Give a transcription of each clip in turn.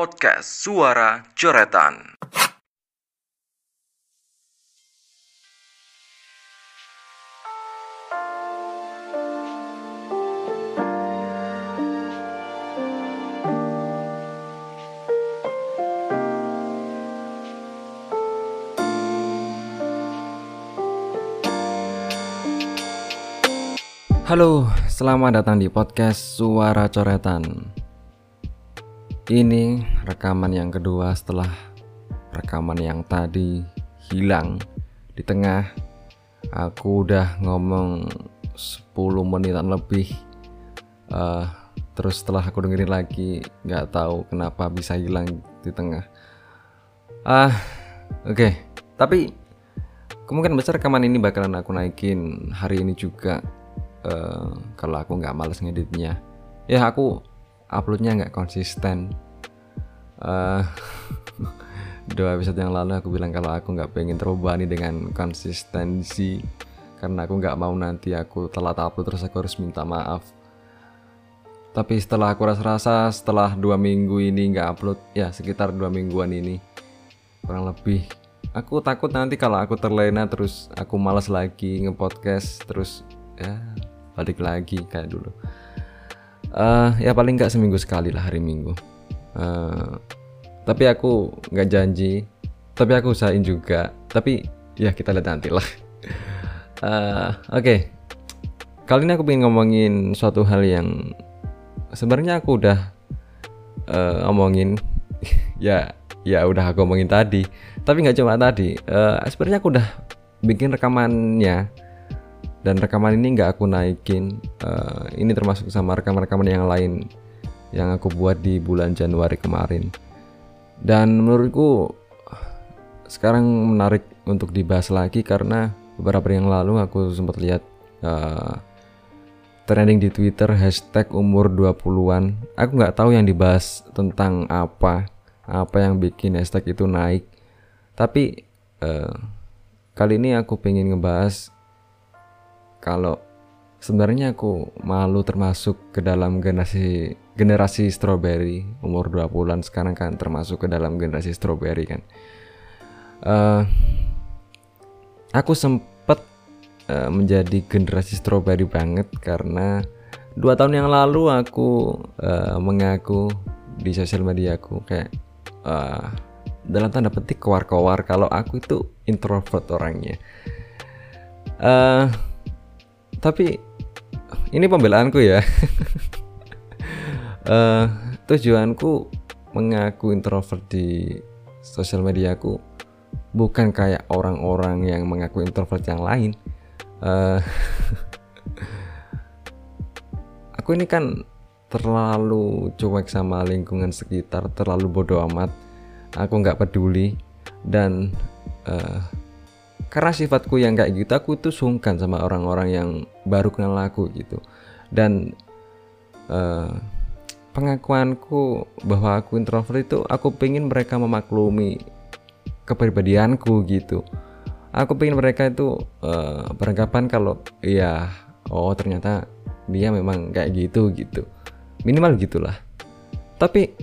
Podcast Suara Coretan. Halo, selamat datang di podcast Suara Coretan. Ini rekaman yang kedua setelah rekaman yang tadi hilang di tengah. Aku udah ngomong 10 menitan lebih. Eh, terus setelah aku dengerin lagi, nggak tahu kenapa bisa hilang di tengah. Ah, oke. Tapi kemungkinan besar rekaman ini bakalan aku naikin hari ini juga Eh, kalau aku nggak males ngeditnya ya aku uploadnya nggak konsisten uh, dua episode yang lalu aku bilang kalau aku nggak pengen terbebani dengan konsistensi. Karena aku nggak mau nanti aku telat upload terus aku harus minta maaf. Tapi setelah aku rasa-rasa setelah dua minggu ini nggak upload ya sekitar dua mingguan ini kurang lebih aku takut nanti kalau aku terlena terus aku malas lagi ngepodcast terus ya balik lagi kayak dulu. Uh, ya paling nggak seminggu sekali lah hari minggu uh, tapi aku nggak janji. Tapi aku usahain juga. Tapi ya kita lihat nanti lah uh, oke. Okay. kali ini aku ingin ngomongin suatu hal yang sebenarnya aku udah uh, ngomongin ya ya udah aku ngomongin tadi. Tapi nggak cuma tadi. Uh, sebenarnya aku udah bikin rekamannya. Dan rekaman ini nggak aku naikin. Uh, ini termasuk sama rekaman-rekaman yang lain yang aku buat di bulan Januari kemarin. Dan menurutku sekarang menarik untuk dibahas lagi karena beberapa yang lalu aku sempat lihat uh, trending di Twitter hashtag umur 20-an aku nggak tahu yang dibahas tentang apa apa yang bikin hashtag itu naik. Tapi uh, kali ini aku pengen ngebahas kalau sebenarnya aku malu termasuk ke dalam generasi generasi strawberry umur 20-an sekarang kan termasuk ke dalam generasi strawberry kan. Uh, aku sempet uh, menjadi generasi strawberry banget karena dua tahun yang lalu aku uh, mengaku di sosial media aku kayak uh, dalam tanda petik kowar-kowar kalau aku itu introvert orangnya. Uh, tapi ini pembelaanku ya uh, tujuanku mengaku introvert di sosial mediaku bukan kayak orang-orang yang mengaku introvert yang lain. Uh, aku ini kan terlalu cuek sama lingkungan sekitar terlalu bodoh amat. Aku nggak peduli dan uh, karena sifatku yang kayak gitu aku tuh sungkan sama orang-orang yang baru kenal aku gitu. Dan uh, pengakuanku bahwa aku introvert itu aku pengen mereka memaklumi kepribadianku gitu. Aku pengen mereka itu uh, beranggapan kalau iya oh ternyata dia memang kayak gitu gitu. Minimal gitulah. Tapi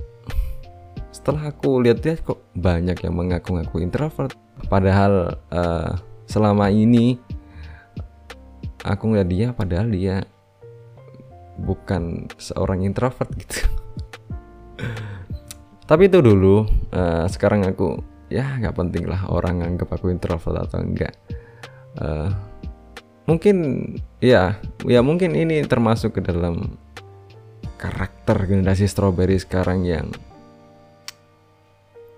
setelah aku lihat-lihat kok banyak yang mengaku-ngaku introvert. Padahal uh, selama ini aku ngeliat dia padahal dia bukan seorang introvert gitu. Tapi itu dulu uh, sekarang aku ya nggak penting lah orang anggap aku introvert atau enggak. Uh, mungkin ya ya mungkin ini termasuk ke dalam karakter generasi strawberry sekarang yang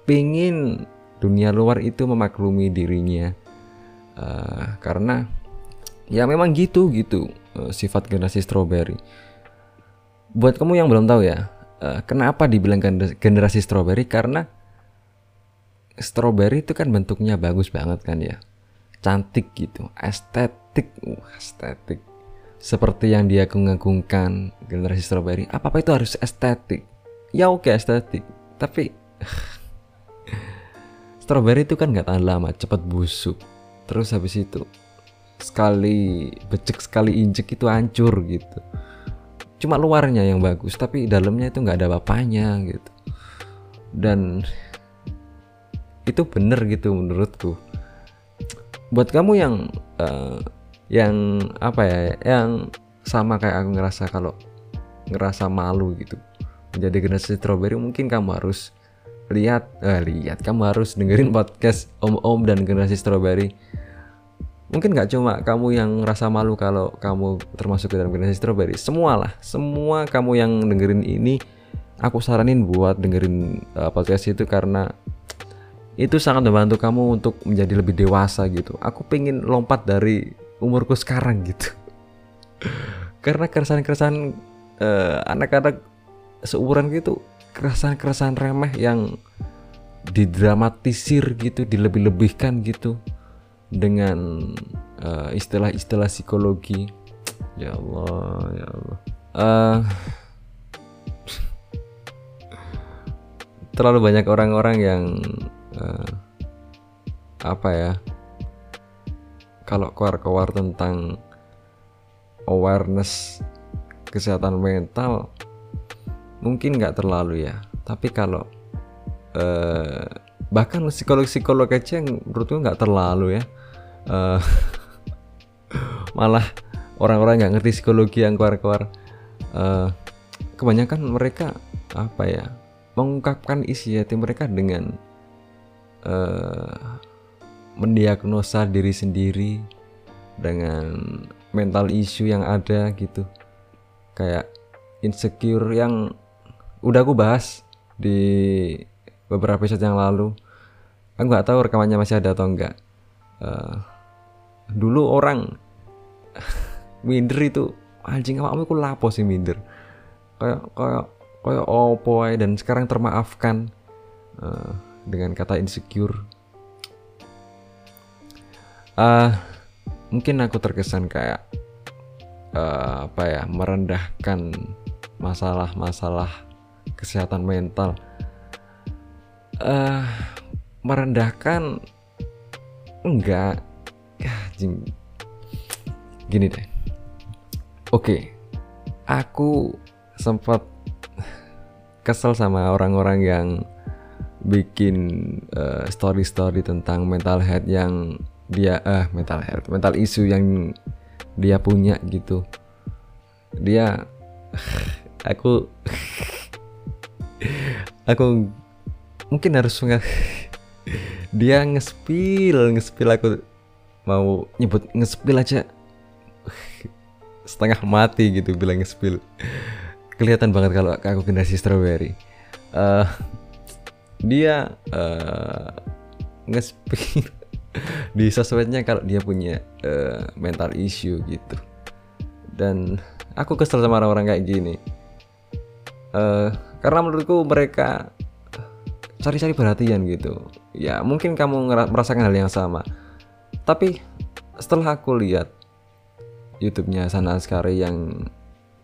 pingin dunia luar itu memaklumi dirinya. Uh, karena ya memang gitu gitu uh, sifat generasi strawberry buat kamu yang belum tahu ya uh, kenapa dibilang generasi strawberry? Karena strawberry itu kan bentuknya bagus banget kan ya. Cantik gitu estetik uh, estetik. Seperti yang dia ngagungkan generasi strawberry apa apa itu harus estetik. Ya oke estetik. Tapi strawberry itu kan nggak tahan lama cepat busuk. Terus habis itu sekali becek sekali injek itu hancur gitu cuma luarnya yang bagus tapi dalamnya itu nggak ada bapaknya gitu. Dan itu bener gitu menurutku. Buat kamu yang uh, yang apa ya yang sama kayak aku ngerasa kalau ngerasa malu gitu menjadi generasi strawberry mungkin kamu harus lihat eh, lihat kamu harus dengerin podcast om om dan generasi strawberry mungkin nggak cuma kamu yang ngerasa malu kalau kamu termasuk ke dalam generasi strawberry. Semua lah semua kamu yang dengerin ini aku saranin buat dengerin uh, podcast itu karena itu sangat membantu kamu untuk menjadi lebih dewasa gitu. Aku pengen lompat dari umurku sekarang gitu. Karena keresahan-keresahan uh, anak-anak seumuran gitu keresahan-keresahan remeh yang didramatisir gitu dilebih-lebihkan gitu dengan uh, istilah-istilah psikologi. Ya Allah ya Allah. Uh, terlalu banyak orang-orang yang uh, apa ya kalau keluar-keluar tentang awareness kesehatan mental mungkin nggak terlalu ya. Tapi kalau uh, bahkan psikolog-psikolog aja yang menurutku nggak terlalu ya uh, malah orang-orang nggak ngerti psikologi yang keluar-keluar. Uh, kebanyakan mereka apa ya mengungkapkan isi hati mereka dengan uh, mendiagnosa diri sendiri dengan mental issue yang ada gitu. Kayak insecure yang udah aku bahas di beberapa episode yang lalu. Aku nggak tahu rekamannya masih ada atau enggak uh, dulu orang minder itu anjing apa aku lapo sih minder? Kayak kayak kayak opo dan sekarang termaafkan uh, dengan kata insecure. Uh, mungkin aku terkesan kayak uh, apa ya merendahkan masalah-masalah kesehatan mental uh, merendahkan enggak. Ya, gini deh. Oke okay. aku sempat kesel sama orang-orang yang bikin uh, story-story tentang mental health yang dia eh uh, mental health mental issue yang dia punya gitu. Dia aku aku mungkin harus dia ngespil ngespil aku mau nyebut ngespil aja. Setengah mati gitu bilang ngespil kelihatan banget kalau aku generasi strawberry. Uh, dia uh, ngespil di sosmednya kalau dia punya uh, mental issue gitu. Dan aku kesel sama orang-orang kayak gini. Uh, karena menurutku mereka cari-cari perhatian gitu. Ya mungkin kamu merasakan hal yang sama. Tapi setelah aku lihat YouTube-nya Sana Askari yang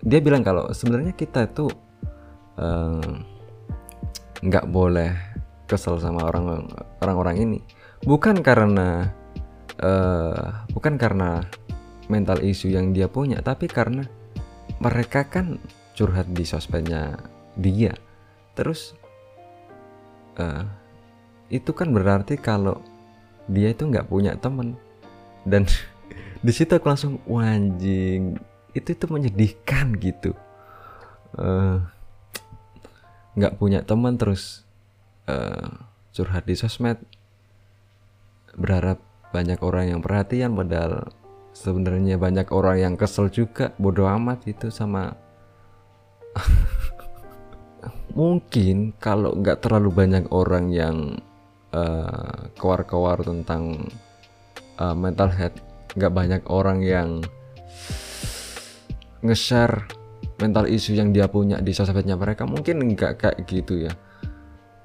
dia bilang kalau sebenarnya kita itu nggak uh, boleh kesel sama orang orang-orang ini. Bukan karena uh, bukan karena mental issue yang dia punya tapi karena mereka kan curhat di sosmednya dia. Terus uh, itu kan berarti kalau dia itu nggak punya temen. Dan di situ aku langsung wanjing itu itu menyedihkan gitu. Eh, nggak uh, punya teman terus uh, curhat di sosmed. Berharap banyak orang yang perhatian padahal sebenarnya banyak orang yang kesel juga bodoh amat itu sama mungkin kalau nggak terlalu banyak orang yang uh, keluar-keluar tentang uh, mental health nggak banyak orang yang nge-share mental issue yang dia punya di sosmednya mereka mungkin nggak kayak gitu ya.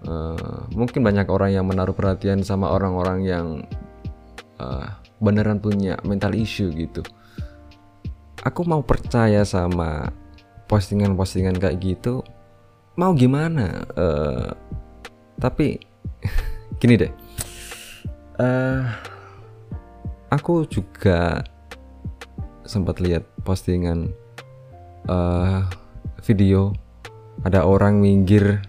Uh, mungkin banyak orang yang menaruh perhatian sama orang-orang yang uh, beneran punya mental issue gitu. Aku mau percaya sama postingan-postingan kayak gitu mau gimana? Uh, tapi gini deh. Uh, aku juga sempat lihat postingan uh, video ada orang minggir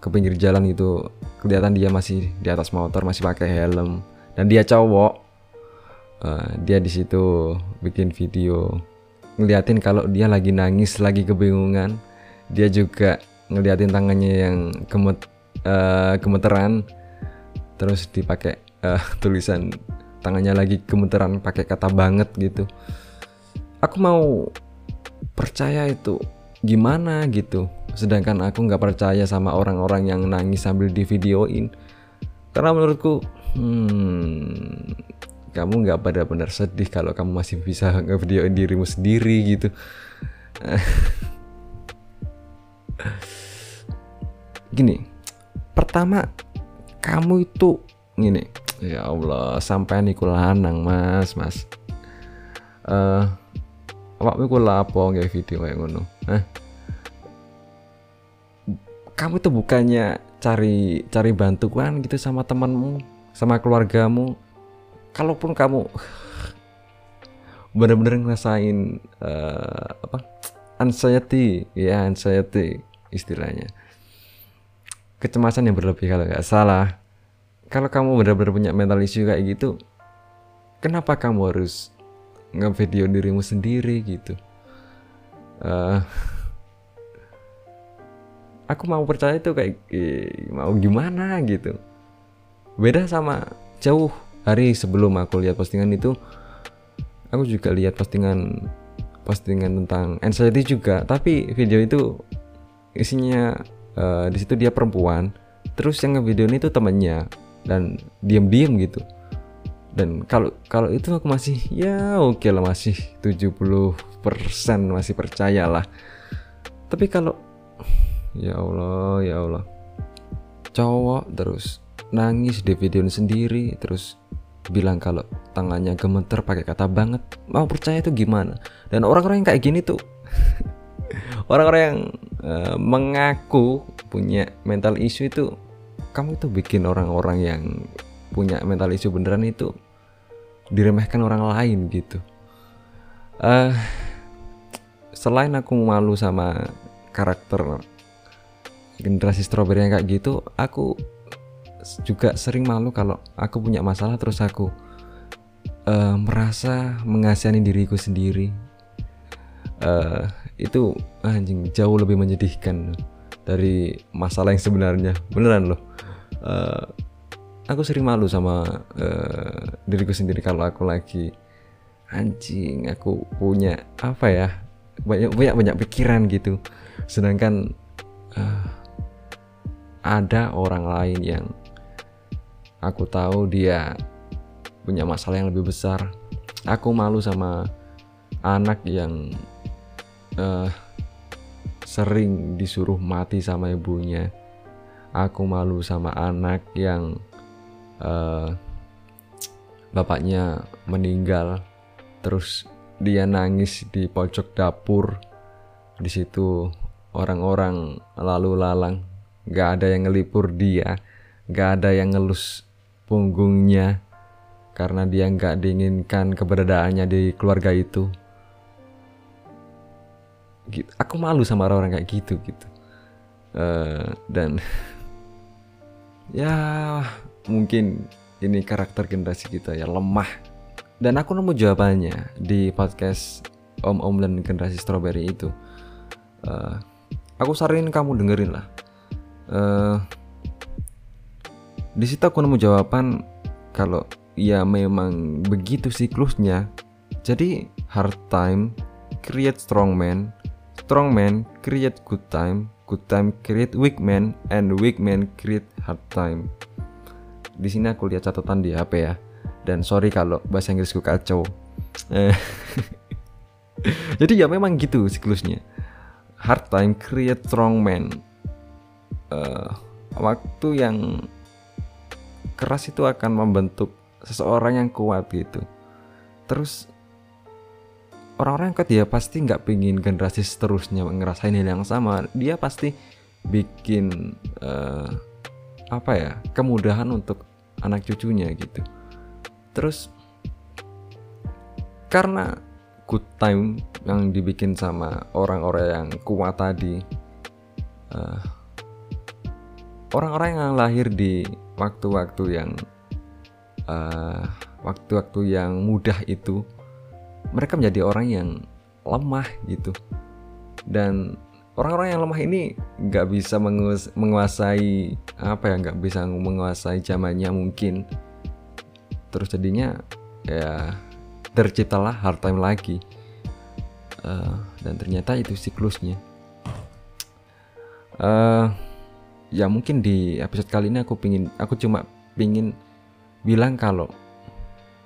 ke pinggir jalan itu kelihatan dia masih di atas motor masih pakai helm. Dan dia cowok. Uh, dia di situ bikin video. Ngeliatin kalau dia lagi nangis lagi kebingungan. Dia juga ngeliatin tangannya yang gemet uh, gemeteran terus dipakai uh, tulisan tangannya lagi gemeteran pakai kata banget gitu. Aku mau percaya itu gimana gitu. Sedangkan aku nggak percaya sama orang-orang yang nangis sambil di videoin karena menurutku hmm, kamu nggak pada benar sedih kalau kamu masih bisa ngevideoin dirimu sendiri gitu gini pertama kamu itu gini ya Allah sampai niku lanang mas mas. Eh uh, awakmu ku lapo nggak video kayak ngono eh? Kamu tuh bukannya cari cari bantuan gitu sama temanmu sama keluargamu? Kalaupun kamu bener-bener ngerasain uh, apa anxiety ya anxiety istilahnya. Kecemasan yang berlebih kalau nggak salah. Kalau kamu benar-benar punya mental issue kayak gitu kenapa kamu harus ngevideo dirimu sendiri gitu? Uh, aku mau percaya itu kayak mau gimana gitu? Beda sama jauh hari sebelum aku lihat postingan itu aku juga lihat postingan postingan tentang anxiety juga. Tapi video itu isinya uh, di situ dia perempuan terus yang ngevideo itu temennya dan diam-diam gitu. Dan kalau kalau itu aku masih ya oke okay lah masih 70% masih percaya lah. Tapi kalau ya Allah ya Allah. Cowok terus nangis di video sendiri terus bilang kalau tangannya gemeter pakai kata banget. Mau percaya itu gimana? Dan orang-orang yang kayak gini tuh orang-orang yang uh, mengaku punya mental issue itu kamu tuh bikin orang-orang yang punya mental issue beneran itu diremehkan orang lain gitu. Uh, selain aku malu sama karakter generasi strawberry yang kayak gitu aku juga sering malu kalau aku punya masalah terus aku uh, merasa mengasihani diriku sendiri. Uh, itu anjing jauh lebih menyedihkan dari masalah yang sebenarnya. Beneran loh. Uh, aku sering malu sama uh, diriku sendiri kalau aku lagi anjing aku punya apa ya banyak banyak banyak pikiran gitu. Sedangkan uh, ada orang lain yang aku tahu dia punya masalah yang lebih besar. Aku malu sama anak yang uh, sering disuruh mati sama ibunya. Aku malu sama anak yang uh, bapaknya meninggal. Terus dia nangis di pojok dapur. Di situ orang-orang lalu lalang. Nggak ada yang ngelipur dia. Nggak ada yang ngelus punggungnya karena dia nggak diinginkan keberadaannya di keluarga itu. Gitu. aku malu sama orang-orang kayak gitu gitu. Uh, dan ya mungkin ini karakter generasi kita ya lemah. Dan aku nemu jawabannya di podcast Om Om dan generasi strawberry itu. Uh, aku saranin kamu dengerin lah. Uh, di situ aku nemu jawaban kalau ya memang begitu siklusnya. Jadi hard time create strong man strong man create good time good time create weak man and weak man create hard time. Di sini aku lihat catatan di HP ya. Dan sorry kalau bahasa Inggrisku kacau. Jadi ya memang gitu siklusnya. Hard time create strong man. Uh, waktu yang keras itu akan membentuk seseorang yang kuat gitu. Terus orang-orang yang dia pasti nggak pingin generasi seterusnya ngerasain hal yang sama. Dia pasti bikin uh, apa ya kemudahan untuk anak cucunya gitu. Terus karena good time yang dibikin sama orang-orang yang kuat tadi uh, orang-orang yang lahir di waktu-waktu yang eh, waktu-waktu yang mudah itu mereka menjadi orang yang lemah gitu. Dan orang-orang yang lemah ini nggak bisa menguas- menguasai apa ya nggak bisa menguasai zamannya mungkin. Terus jadinya ya terciptalah hard time lagi. Eh, dan ternyata itu siklusnya. Eh ya mungkin di episode kali ini aku pingin aku cuma pingin bilang kalau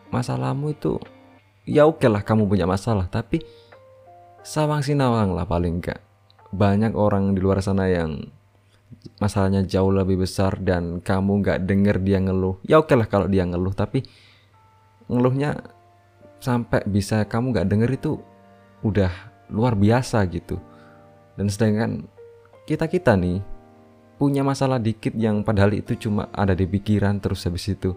masalahmu itu ya oke lah kamu punya masalah tapi sawang sinawang lah paling enggak banyak orang di luar sana yang masalahnya jauh lebih besar dan kamu nggak denger dia ngeluh. Ya oke lah kalau dia ngeluh tapi ngeluhnya sampai bisa kamu nggak denger itu udah luar biasa gitu. Dan sedangkan kita kita nih punya masalah dikit yang padahal itu cuma ada di pikiran terus habis itu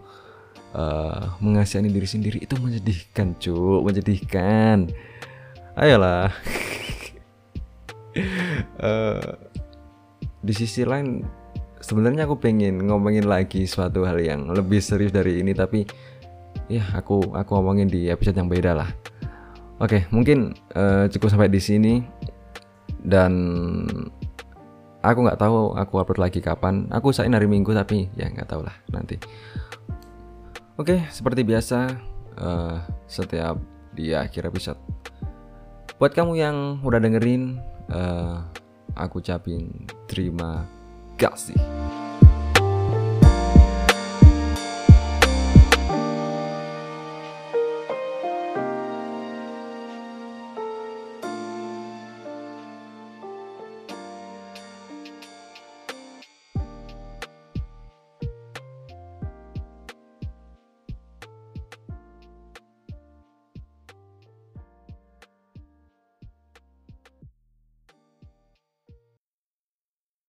eh mengasihani diri sendiri itu menyedihkan cuk menyedihkan. Ayolah. Eh, di sisi lain sebenarnya aku pengen ngomongin lagi suatu hal yang lebih serius dari ini tapi ya aku aku ngomongin di episode yang beda lah. Oke mungkin eh, cukup sampai di sini dan aku nggak tahu aku upload lagi kapan. Aku usahain hari minggu tapi ya nggak tahu lah nanti. Oke seperti biasa eh, setiap di akhir episode. Buat kamu yang udah dengerin eh, aku ucapin terima kasih